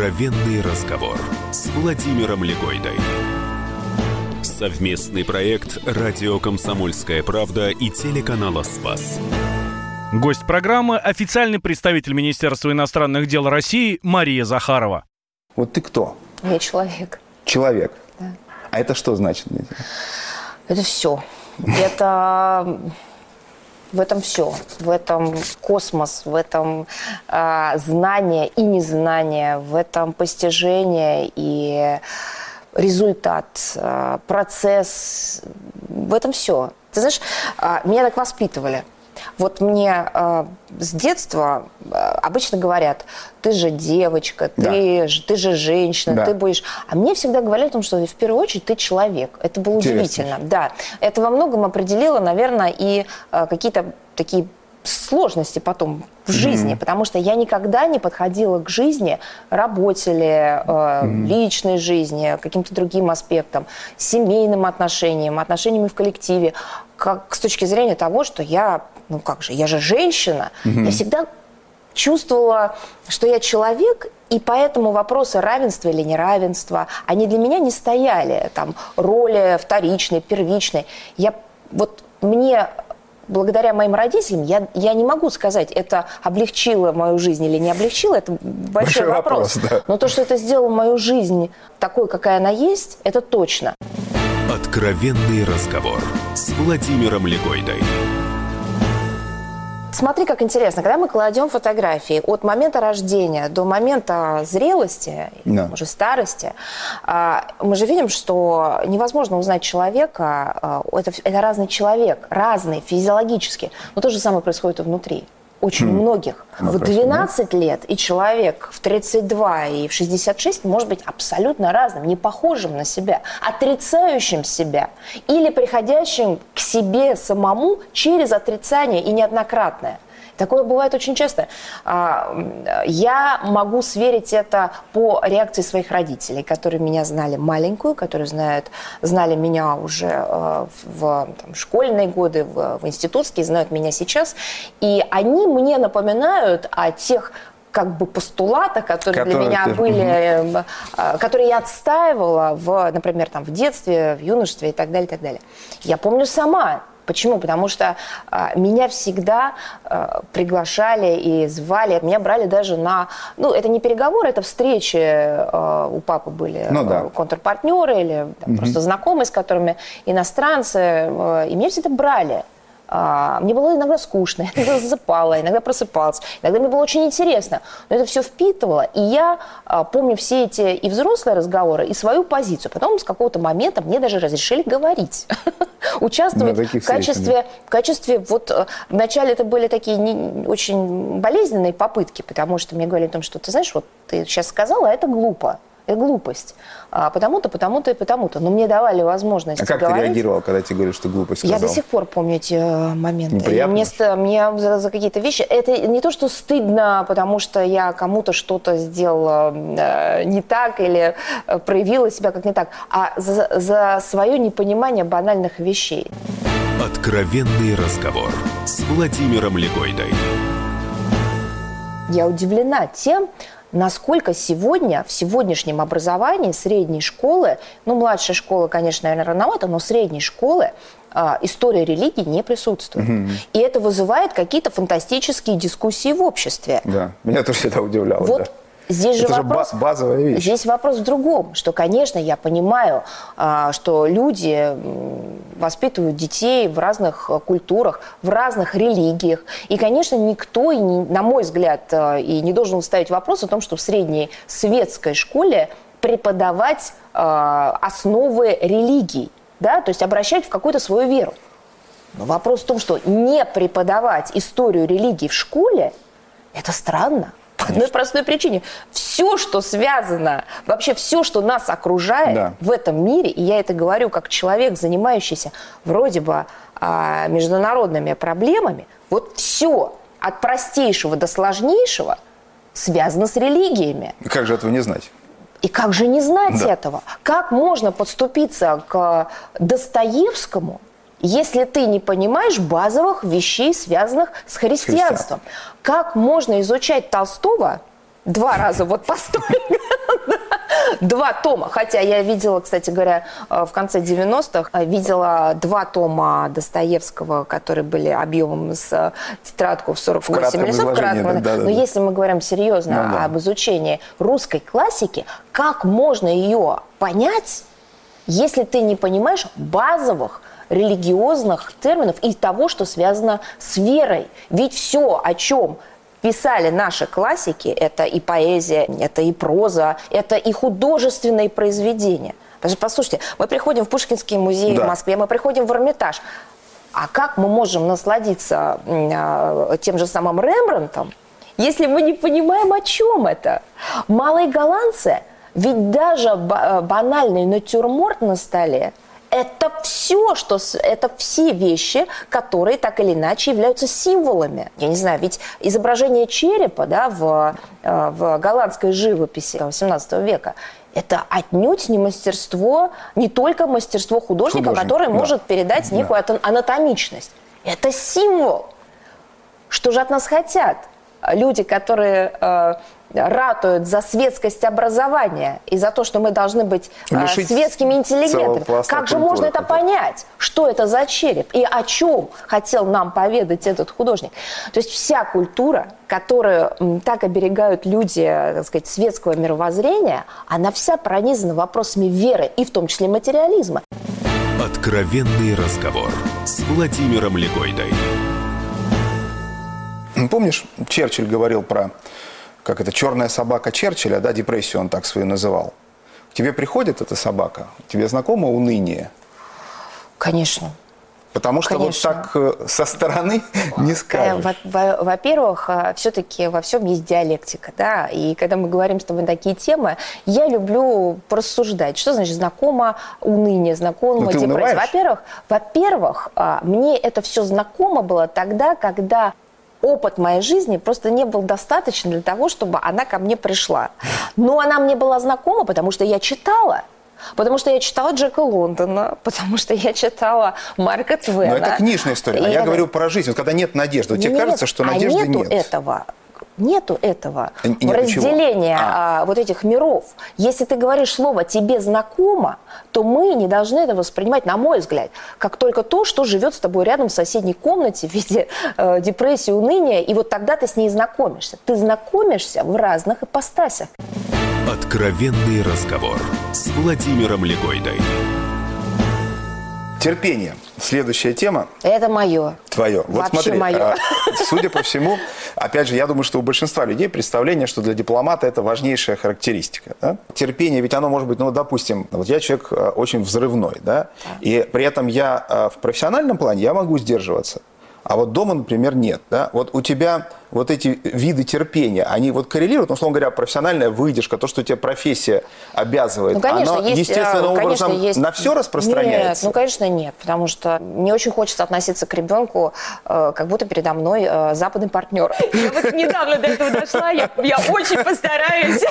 Откровенный разговор с Владимиром Легойдой. Совместный проект «Радио Комсомольская правда» и телеканала «Спас». Гость программы – официальный представитель Министерства иностранных дел России Мария Захарова. Вот ты кто? Я человек. Человек. Да. А это что значит? Это все. Это в этом все. В этом космос, в этом э, знание и незнание, в этом постижение и результат, э, процесс. В этом все. Ты знаешь, э, меня так воспитывали. Вот мне э, с детства э, обычно говорят, ты же девочка, ты, да. ты же женщина, да. ты будешь... А мне всегда говорили о том, что в первую очередь ты человек. Это было Интересно. удивительно. Да. Это во многом определило, наверное, и э, какие-то такие сложности потом в жизни, mm-hmm. потому что я никогда не подходила к жизни, работе ли, э, mm-hmm. личной жизни, каким-то другим аспектам, семейным отношениям, отношениями в коллективе, как с точки зрения того, что я, ну как же, я же женщина, mm-hmm. я всегда чувствовала, что я человек, и поэтому вопросы равенства или неравенства, они для меня не стояли, там, роли вторичной, первичной. Я, вот мне благодаря моим родителям, я, я не могу сказать, это облегчило мою жизнь или не облегчило, это большой, большой вопрос. вопрос да. Но то, что это сделало мою жизнь такой, какая она есть, это точно. Откровенный разговор с Владимиром Легойдой. Смотри, как интересно, когда мы кладем фотографии от момента рождения до момента зрелости, да. уже старости, а, мы же видим, что невозможно узнать человека, а, это, это разный человек, разный физиологически, но то же самое происходит и внутри очень хм. многих. в 12 лет и человек в 32 и в 66 может быть абсолютно разным, не похожим на себя, отрицающим себя или приходящим к себе самому через отрицание и неоднократное. Такое бывает очень часто. А, я могу сверить это по реакции своих родителей, которые меня знали маленькую, которые знают, знали меня уже э, в там, школьные годы, в, в институтские, знают меня сейчас. И они мне напоминают о тех как бы постулатах, которые, которые для меня ты... были, угу. которые я отстаивала в, например, там в детстве, в юношестве и так далее, и так далее. Я помню сама Почему? Потому что а, меня всегда а, приглашали и звали, меня брали даже на, ну, это не переговоры, это встречи, а, у папы были ну, да. контрпартнеры или там, угу. просто знакомые, с которыми иностранцы, и меня всегда брали. А, мне было иногда скучно, иногда засыпала, иногда просыпалась, иногда мне было очень интересно. Но это все впитывало, и я а, помню все эти и взрослые разговоры, и свою позицию. Потом с какого-то момента мне даже разрешили говорить, участвовать в качестве, в качестве, вот э, вначале это были такие не, очень болезненные попытки, потому что мне говорили о том, что ты знаешь, вот ты сейчас сказала, а это глупо глупость. А, потому-то, потому-то и потому-то. Но мне давали возможность А как говорить. ты реагировал, когда тебе говорили, что глупость сказал? Я до сих пор помню эти э, моменты. Неприятно? Мне, мне за, за какие-то вещи... Это не то, что стыдно, потому что я кому-то что-то сделала э, не так или э, проявила себя как не так, а за, за свое непонимание банальных вещей. Откровенный разговор с Владимиром Легойдой. Я удивлена тем, насколько сегодня в сегодняшнем образовании средней школы, ну, младшая школа, конечно, наверное, рановато, но средней школы а, история религии не присутствует. Угу. И это вызывает какие-то фантастические дискуссии в обществе. Да, меня тоже всегда удивляло. Вот да. Здесь же, Это вопрос, же базовая вещь. Здесь вопрос в другом, что, конечно, я понимаю, а, что люди воспитывают детей в разных культурах, в разных религиях. И, конечно, никто, на мой взгляд, а, и не должен ставить вопрос о том, что в средней светской школе преподавать а, основы религий, да, то есть обращать в какую-то свою веру. Но вопрос в том, что не преподавать историю религии в школе, это странно. По одной простой причине. Все, что связано, вообще все, что нас окружает да. в этом мире, и я это говорю как человек, занимающийся вроде бы а, международными проблемами, вот все от простейшего до сложнейшего связано с религиями. Как же этого не знать? И как же не знать да. этого? Как можно подступиться к Достоевскому, если ты не понимаешь базовых вещей, связанных с христианством. Как можно изучать Толстого Два раза вот постой. Два тома. Хотя я видела, кстати говоря, э, в конце 90-х, э, видела два тома Достоевского, которые были объемом с э, тетрадку в 48 листов. Да, да, да, Но да. если мы говорим серьезно ну, да. об изучении русской классики, как можно ее понять, если ты не понимаешь базовых религиозных терминов и того, что связано с верой. Ведь все, о чем писали наши классики, это и поэзия, это и проза, это и художественные произведения. Даже послушайте, мы приходим в Пушкинский музей да. в Москве, мы приходим в Эрмитаж. А как мы можем насладиться э, тем же самым Рембрандтом, если мы не понимаем, о чем это? Малые голландцы, ведь даже банальный натюрморт на столе – это все, что это все вещи, которые так или иначе являются символами. Я не знаю, ведь изображение черепа да, в, э, в голландской живописи 18 века это отнюдь не мастерство, не только мастерство художника, Художник, который да. может передать некую да. анатомичность. Это символ. Что же от нас хотят? Люди, которые э, ратуют за светскость образования и за то, что мы должны быть э, светскими интеллигентами. Как же можно это понять? Что это за череп? И о чем хотел нам поведать этот художник? То есть вся культура, которую так оберегают люди, так сказать, светского мировоззрения, она вся пронизана вопросами веры и в том числе материализма. Откровенный разговор с Владимиром Легойдой. Помнишь, Черчилль говорил про как это, черная собака Черчилля, да, депрессию он так свою называл. К тебе приходит эта собака, тебе знакомо уныние? Конечно. Потому что Конечно. вот так э, со стороны не скажешь. Во-первых, э, все-таки во всем есть диалектика, да, и когда мы говорим с тобой такие темы, я люблю порассуждать, что значит знакомо уныние, знакомо ну, депрессия. Во-первых, во-первых, а, мне это все знакомо было тогда, когда опыт моей жизни просто не был достаточен для того, чтобы она ко мне пришла. Но она мне была знакома, потому что я читала. Потому что я читала Джека Лондона, потому что я читала Марка Твена. Но это книжная история. А я, я говорю про жизнь. Вот когда нет надежды. Вот тебе нет, кажется, что надежды а нету нет. этого нету этого Нет, разделения а. А, вот этих миров. Если ты говоришь слово «тебе знакомо», то мы не должны это воспринимать, на мой взгляд, как только то, что живет с тобой рядом в соседней комнате в виде э, депрессии, уныния, и вот тогда ты с ней знакомишься. Ты знакомишься в разных ипостасях. Откровенный разговор с Владимиром Легойдой. Терпение. Следующая тема. Это мое. Твое. Вот Вообще смотри, мое. А, судя по всему, опять же, я думаю, что у большинства людей представление, что для дипломата это важнейшая характеристика. Да? Терпение, ведь оно может быть, ну, допустим, вот я человек а, очень взрывной, да, и при этом я а, в профессиональном плане я могу сдерживаться. А вот дома, например, нет. Да? Вот у тебя вот эти виды терпения, они вот коррелируют, ну, условно говоря, профессиональная выдержка, то, что тебе профессия обязывает, ну, конечно, оно есть, естественным конечно, образом есть... на все распространяется? Нет, ну, конечно, нет, потому что не очень хочется относиться к ребенку, э, как будто передо мной э, западный партнер. Я вот недавно до этого дошла, я, я очень постараюсь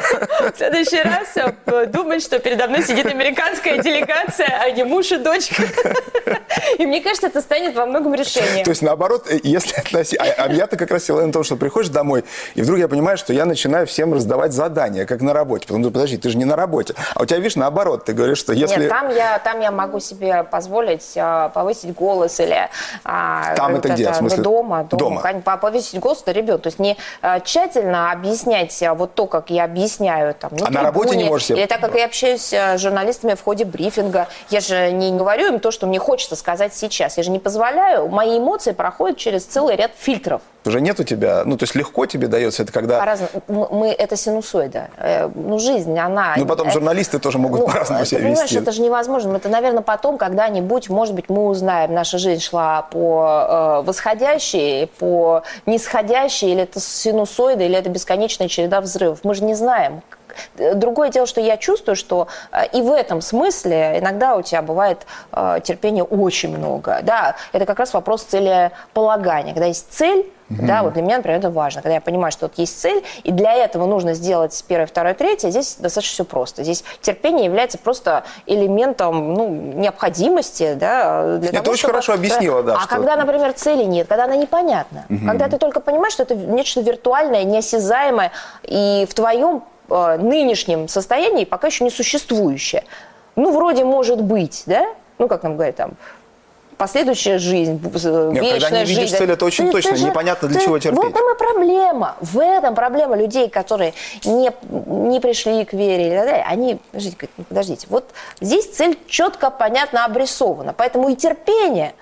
в следующий раз э, думать, что передо мной сидит американская делегация, а не муж и дочка. И мне кажется, это станет во многом решением. То есть, наоборот, э, если относить... А, а я-то как раз сила на том, что приходишь домой, и вдруг я понимаю, что я начинаю всем раздавать задания, как на работе. Потом думаю, подожди, ты же не на работе. А у тебя, видишь, наоборот, ты говоришь, что если... Нет, там я, там я могу себе позволить а, повысить голос или... А, там это где? В смысле? Дома, дома. дома. Повысить голос это ребенок. То есть не а, тщательно объяснять а, вот то, как я объясняю там, на А на работе не можешь себе... Или так, как я общаюсь с журналистами в ходе брифинга. Я же не говорю им то, что мне хочется сказать сейчас. Я же не позволяю. Мои эмоции проходят через целый ряд фильтров. Уже нет у тебя, ну, то есть легко тебе дается, это когда... По-разному. Мы, это синусоида. Э, ну, жизнь, она... Ну, потом журналисты тоже могут ну, по-разному себя понимаешь, вести. это же невозможно. Это, наверное, потом когда-нибудь, может быть, мы узнаем, наша жизнь шла по э, восходящей, по нисходящей, или это синусоида, или это бесконечная череда взрывов. Мы же не знаем, Другое дело, что я чувствую, что э, и в этом смысле иногда у тебя бывает э, терпения очень много. Да, это как раз вопрос целеполагания. Когда есть цель, Mm-hmm. Да, вот для меня, например, это важно. Когда я понимаю, что вот есть цель, и для этого нужно сделать первое, второе, третье, здесь достаточно все просто. Здесь терпение является просто элементом ну, необходимости. Да, для это того, очень чтобы... хорошо объяснила, да. А что... когда, например, цели нет, когда она непонятна, mm-hmm. когда ты только понимаешь, что это нечто виртуальное, неосязаемое, и в твоем э, нынешнем состоянии пока еще не существующее. Ну, вроде может быть, да? Ну, как нам говорят там, последующая жизнь, вечная Нет, когда не видишь жизнь. цель, это очень ты, точно, ты же, непонятно для ты, чего терпеть. В этом и проблема. В этом проблема людей, которые не, не пришли к вере и так далее. Они, подождите, подождите, вот здесь цель четко, понятно обрисована. Поэтому и терпение,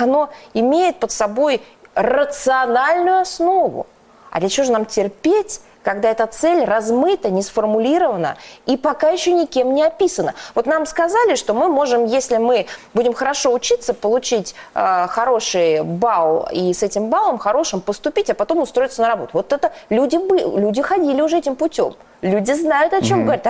оно имеет под собой рациональную основу. А для чего же нам терпеть, когда эта цель размыта, не сформулирована и пока еще никем не описана. Вот нам сказали, что мы можем, если мы будем хорошо учиться, получить э, хороший балл и с этим баллом хорошим поступить, а потом устроиться на работу. Вот это люди, люди ходили уже этим путем. Люди знают, о чем mm-hmm. говорят.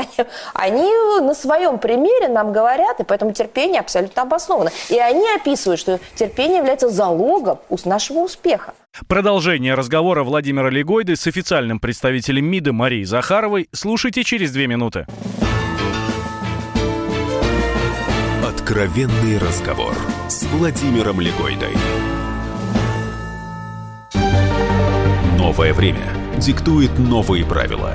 Они, они на своем примере нам говорят, и поэтому терпение абсолютно обосновано. И они описывают, что терпение является залогом нашего успеха. Продолжение разговора Владимира Легойды с официальным представителем МИДа Марией Захаровой слушайте через две минуты. Откровенный разговор с Владимиром Легойдой. Новое время диктует новые правила.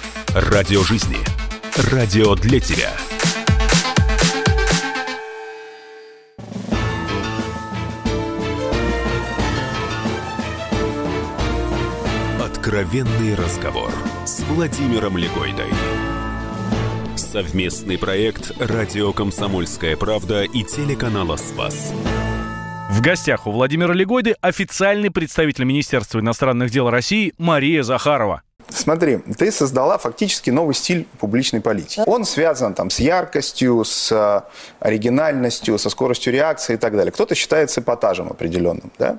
Радио жизни. Радио для тебя. Откровенный разговор с Владимиром Легойдой. Совместный проект «Радио Комсомольская правда» и телеканала «Спас». В гостях у Владимира Легойды официальный представитель Министерства иностранных дел России Мария Захарова. Смотри, ты создала фактически новый стиль публичной политики. Он связан там с яркостью, с э, оригинальностью, со скоростью реакции и так далее. Кто-то считает с эпатажем определенным, да?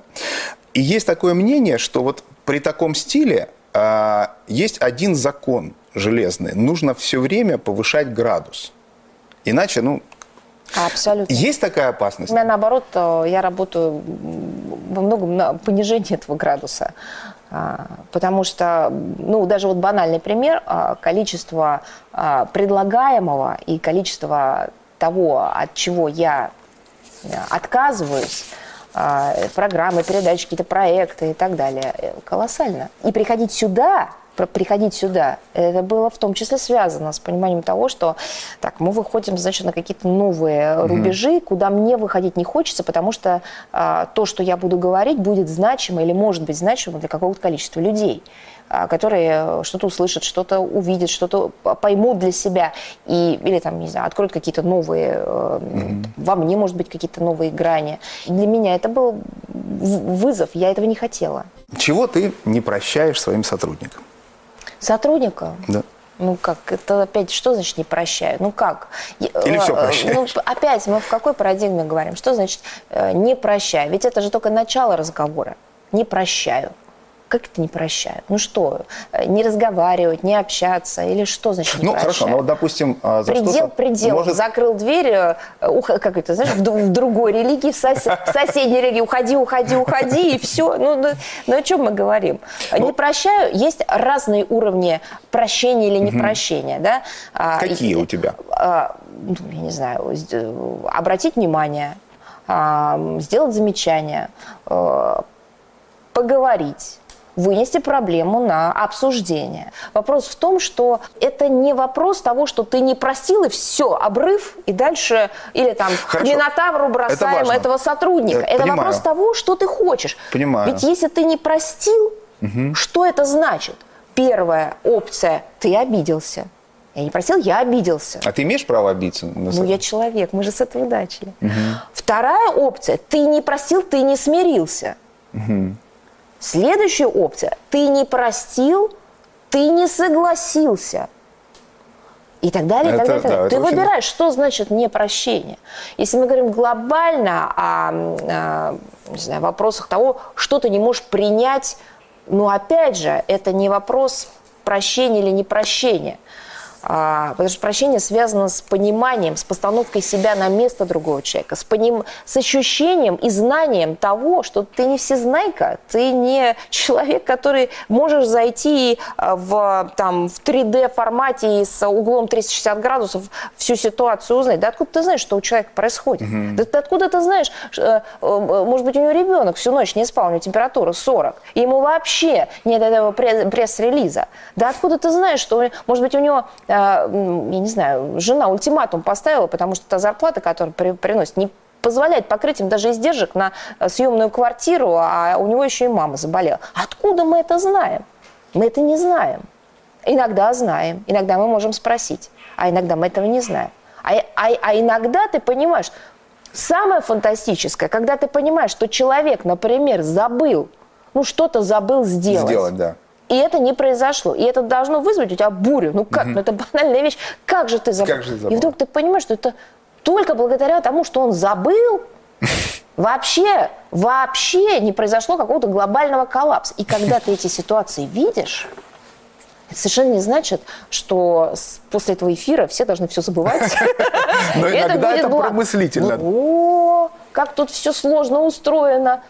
И есть такое мнение, что вот при таком стиле э, есть один закон железный. Нужно все время повышать градус. Иначе, ну, Абсолютно. Есть такая опасность? У меня наоборот, э, я работаю во многом на понижение этого градуса. А, потому что, ну, даже вот банальный пример, а, количество а, предлагаемого и количество того, от чего я э, отказываюсь, программы, передачи, какие-то проекты и так далее, э, колоссально. И приходить сюда приходить сюда. Это было в том числе связано с пониманием того, что так, мы выходим, значит, на какие-то новые рубежи, mm-hmm. куда мне выходить не хочется, потому что а, то, что я буду говорить, будет значимо или может быть значимо для какого-то количества людей а, которые что-то услышат, что-то увидят, что-то поймут для себя и или там не знаю откроют какие-то новые mm-hmm. во мне может быть какие-то новые грани. Для меня это был вызов, я этого не хотела. Чего ты не прощаешь своим сотрудникам? Сотрудника? Да. Ну как, это опять что значит не прощаю? Ну как? Или все э, прощаешь? Ну, опять мы в какой парадигме говорим? Что значит э, не прощаю? Ведь это же только начало разговора. Не прощаю как это не прощают? Ну что, не разговаривать, не общаться или что значит не Ну прощают? хорошо, ну вот допустим, а, за предел, что... Предел, может... закрыл дверь, э, как это, знаешь, в, другой религии, в, сос... в соседней религии, уходи, уходи, уходи, и все. Ну, ну, ну о чем мы говорим? Ну... Не прощаю, есть разные уровни прощения или непрощения, угу. да? А, Какие и, у тебя? А, ну, я не знаю, обратить внимание, сделать замечание, поговорить, вынести проблему на обсуждение. Вопрос в том, что это не вопрос того, что ты не простил и все, обрыв, и дальше, или там Хорошо. к Минотавру бросаем это этого сотрудника. Я это понимаю. вопрос того, что ты хочешь. Понимаю. Ведь если ты не простил, угу. что это значит? Первая опция – ты обиделся. Я не просил, я обиделся. А ты имеешь право обидеться? Ну, я человек, мы же с этого начали. Угу. Вторая опция, ты не просил, ты не смирился. Угу. Следующая опция, ты не простил, ты не согласился. И так далее, и так далее. Да, Ты выбираешь, очень... что значит непрощение. Если мы говорим глобально о, о не знаю, вопросах того, что ты не можешь принять, ну, опять же, это не вопрос прощения или непрощения. А, потому что прощение связано с пониманием, с постановкой себя на место другого человека, с, поним... с ощущением и знанием того, что ты не всезнайка, ты не человек, который можешь зайти а, в, там, в 3D формате и с углом 360 градусов всю ситуацию узнать. Да откуда ты знаешь, что у человека происходит? Угу. Да ты откуда ты знаешь, э, э, может быть, у него ребенок всю ночь не спал, у него температура 40, и ему вообще нет этого пресс-релиза. Да откуда ты знаешь, что, может быть, у него я не знаю, жена ультиматум поставила, потому что та зарплата, которую при, приносит, не позволяет покрыть им даже издержек на э, съемную квартиру, а у него еще и мама заболела. Откуда мы это знаем? Мы это не знаем. Иногда знаем, иногда мы можем спросить, а иногда мы этого не знаем. А, а, а иногда ты понимаешь, самое фантастическое, когда ты понимаешь, что человек, например, забыл, ну что-то забыл сделать. Сделать, да. И это не произошло. И это должно вызвать у тебя бурю. Ну как? Угу. Ну это банальная вещь. Как же ты забыл? Как же забыл? И вдруг ты понимаешь, что это только благодаря тому, что он забыл, вообще, вообще не произошло какого-то глобального коллапса. И когда ты эти ситуации видишь, это совершенно не значит, что после этого эфира все должны все забывать. Но иногда это промыслительно. Как тут все сложно устроено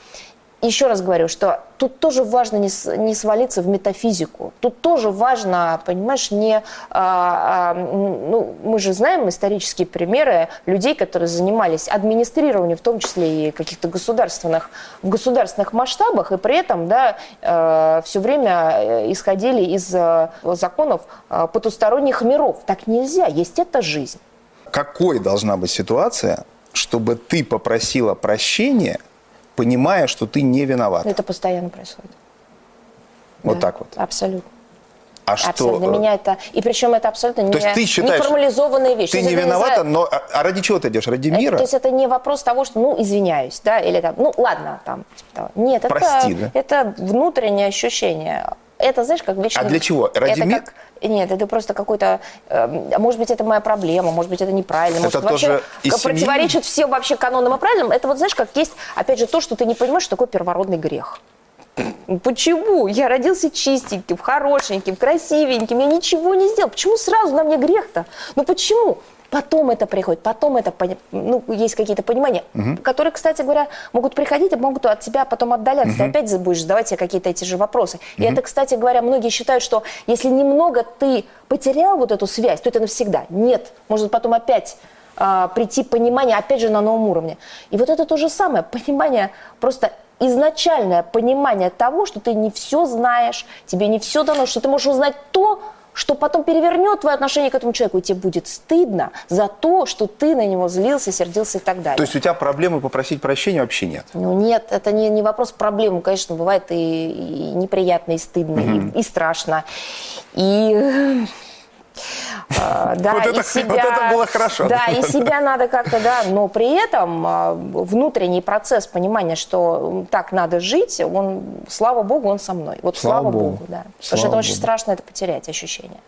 еще раз говорю, что тут тоже важно не, не свалиться в метафизику. Тут тоже важно, понимаешь, не... А, а, ну, мы же знаем исторические примеры людей, которые занимались администрированием, в том числе и каких-то государственных, в государственных масштабах, и при этом да, э, все время э, исходили из э, законов э, потусторонних миров. Так нельзя, есть эта жизнь. Какой должна быть ситуация, чтобы ты попросила прощения – понимая, что ты не виноват. Это постоянно происходит. Вот да, так вот. Абсолютно. А что? Абсолютно. Для меня это... И причем это абсолютно то не, ты считаешь, неформализованная вещь. Ты не виновата, но а, а ради чего ты идешь? Ради это, мира? То есть это не вопрос того, что, ну, извиняюсь, да, или там, ну, ладно, там, типа того. Нет, Прости, это, да? это внутреннее ощущение. Это, знаешь, как вечно... А для чего? Ради это? Как... Нет, это просто какой-то... Э, может быть, это моя проблема, может быть, это неправильно. Может, это вообще противоречит всем вообще канонам и правильным. Это вот, знаешь, как есть, опять же, то, что ты не понимаешь, что такое первородный грех. Почему? Я родился чистеньким, хорошеньким, красивеньким, я ничего не сделал. Почему сразу на мне грех-то? Ну почему? Потом это приходит, потом это, ну, есть какие-то понимания, угу. которые, кстати говоря, могут приходить, а могут от тебя потом отдаляться. Угу. Ты опять будешь задавать себе какие-то эти же вопросы. Угу. И это, кстати говоря, многие считают, что если немного ты потерял вот эту связь, то это навсегда. Нет, может потом опять а, прийти понимание, опять же, на новом уровне. И вот это то же самое, понимание, просто изначальное понимание того, что ты не все знаешь, тебе не все дано, что ты можешь узнать то, что потом перевернет твое отношение к этому человеку, и тебе будет стыдно за то, что ты на него злился, сердился и так далее. То есть у тебя проблемы попросить прощения вообще нет? Ну нет, это не, не вопрос проблем. Конечно, бывает и, и неприятно, и стыдно, угу. и, и страшно. И да, вот, это, себя, вот это было хорошо. Да, и себя надо как-то, да, но при этом а, внутренний процесс понимания, что так надо жить, он, слава богу, он со мной. Вот слава, слава богу. богу, да. Слава Потому что это очень страшно это потерять ощущение.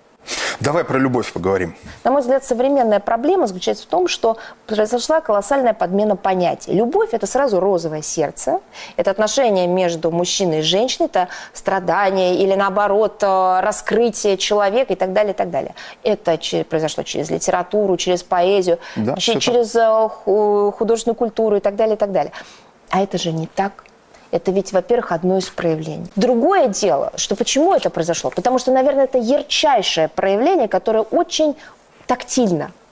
Давай про любовь поговорим. На мой взгляд, современная проблема заключается в том, что произошла колоссальная подмена понятий. Любовь – это сразу розовое сердце, это отношение между мужчиной и женщиной, это страдание или, наоборот, э, раскрытие человека и так далее, и так далее. Это произошло через литературу, через поэзию, да, через э, художественную культуру и так далее, и так далее. А это же не так. Это ведь, во-первых, одно из проявлений. Другое дело, что почему это произошло? Потому что, наверное, это ярчайшее проявление, которое очень тактильно –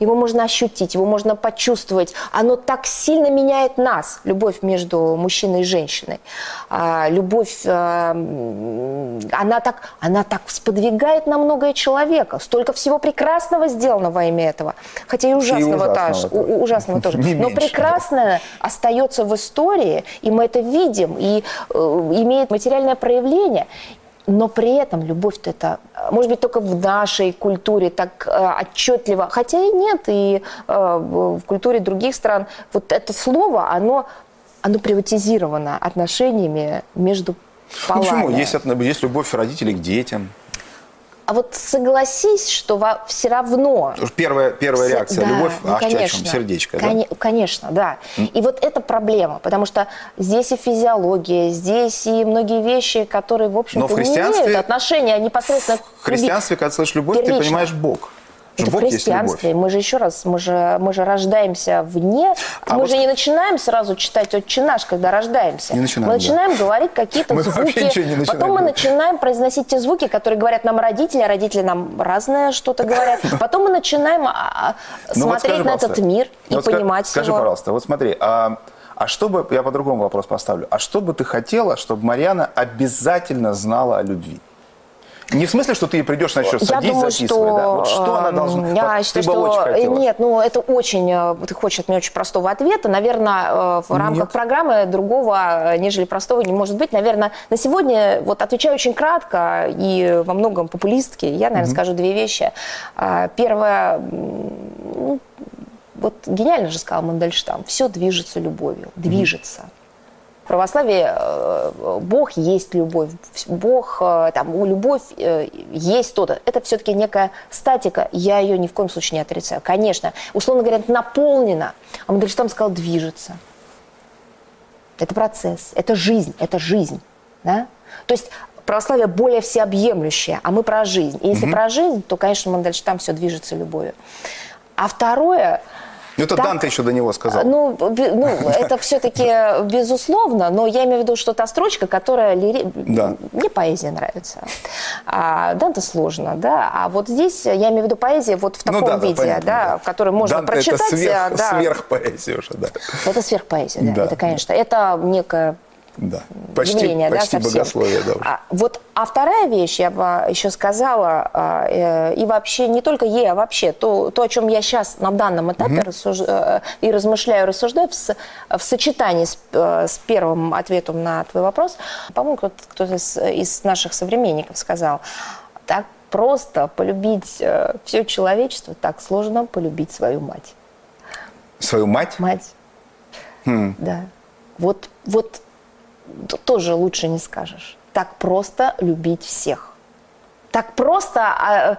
его можно ощутить, его можно почувствовать. Оно так сильно меняет нас, любовь между мужчиной и женщиной. А, любовь, а, она, так, она так сподвигает на многое человека. Столько всего прекрасного сделано во имя этого. Хотя и ужасного, и ужасного, тоже, у, ужасного тоже. Не Но меньше, прекрасное да. остается в истории, и мы это видим, и э, имеет материальное проявление. Но при этом любовь-то это, может быть, только в нашей культуре так э, отчетливо, хотя и нет, и э, в культуре других стран вот это слово, оно, оно приватизировано отношениями между полами. Ну почему? Есть, есть любовь родителей к детям, а вот согласись, что во, все равно... Первая, первая реакция, да, любовь, ну, конечно, чем, сердечко, кон- да? Конечно, да. Mm. И вот это проблема, потому что здесь и физиология, здесь и многие вещи, которые, в общем-то, не имеют отношения непосредственно В христианстве, когда слышишь любовь, первично. ты понимаешь Бог. Это в христианстве. Мы же еще раз, мы же, мы же рождаемся вне. А мы вот... же не начинаем сразу читать «Отче наш», когда рождаемся. Не начинаем, мы начинаем да. говорить какие-то звуки. Потом мы начинаем произносить те звуки, которые говорят нам родители, а родители нам разное что-то говорят. Потом мы начинаем а, ну смотреть на этот мир и понимать Скажи, пожалуйста, вот смотри, а а что бы, я по-другому вопрос поставлю, а что бы ты хотела, чтобы Марьяна обязательно знала о любви? Не в смысле, что ты придешь, начнешь я садись, думаю, записывай, что, да? Вот что она должна... Я вот, считаю, что... Нет, ну это очень... Э, ты хочешь от меня очень простого ответа. Наверное, э, в рамках нет. программы другого, э, нежели простого, не может быть. Наверное, на сегодня, вот отвечаю очень кратко и во многом популистски, я, наверное, mm скажу две вещи. Первое, ну, вот гениально же сказал Мандельштам, все движется любовью, движется. mm в православии э, Бог есть любовь, Бог, э, там, любовь э, есть то-то. Это все-таки некая статика, я ее ни в коем случае не отрицаю. Конечно, условно говоря, наполнена, а Мандельштам сказал, движется. Это процесс, это жизнь, это жизнь. Да? То есть православие более всеобъемлющее, а мы про жизнь. И если угу. про жизнь, то, конечно, Мандельштам все движется любовью. А второе, это так, Данте еще до него сказал. Ну, ну это все-таки безусловно, но я имею в виду, что та строчка, которая лири... да. мне поэзия нравится. А, Данте сложно, да. А вот здесь я имею в виду поэзия вот в ну таком ну, да, виде, понятно, да, да, в которой можно Данте прочитать. Это сверх, да. сверхпоэзия уже, да. Это сверхпоэзия, да. да. Это, конечно, это некая да. Почти, явление, почти да, богословие, да. А, вот, а вторая вещь, я бы еще сказала, а, э, и вообще не только ей, а вообще то, то о чем я сейчас на данном этапе угу. рассуж... э, и размышляю, рассуждаю в, с... в сочетании с, э, с первым ответом на твой вопрос, по-моему, кто-то, кто-то из, из наших современников сказал, так просто полюбить э, все человечество, так сложно полюбить свою мать. Свою мать? Мать. Хм. Да. Вот, вот тоже лучше не скажешь. Так просто любить всех. Так просто а,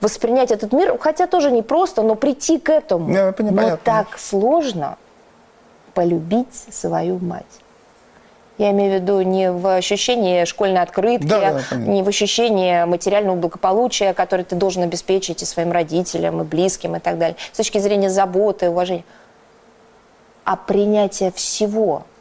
воспринять этот мир, хотя тоже не просто, но прийти к этому. Не, понятно, но так сложно полюбить свою мать. Я имею в виду не в ощущении школьной открытки, да, да, не в ощущении материального благополучия, которое ты должен обеспечить и своим родителям, и близким, и так далее. С точки зрения заботы, уважения. А принятие всего –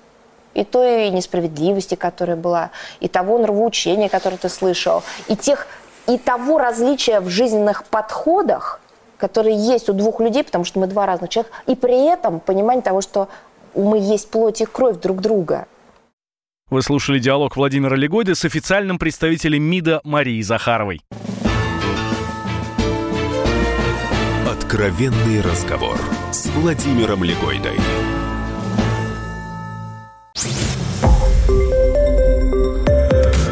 и той несправедливости, которая была, и того нравоучения, которое ты слышал, и, тех, и того различия в жизненных подходах, которые есть у двух людей, потому что мы два разных человека, и при этом понимание того, что мы есть плоть и кровь друг друга. Вы слушали диалог Владимира Легойда с официальным представителем МИДа Марией Захаровой. Откровенный разговор с Владимиром Легойдой.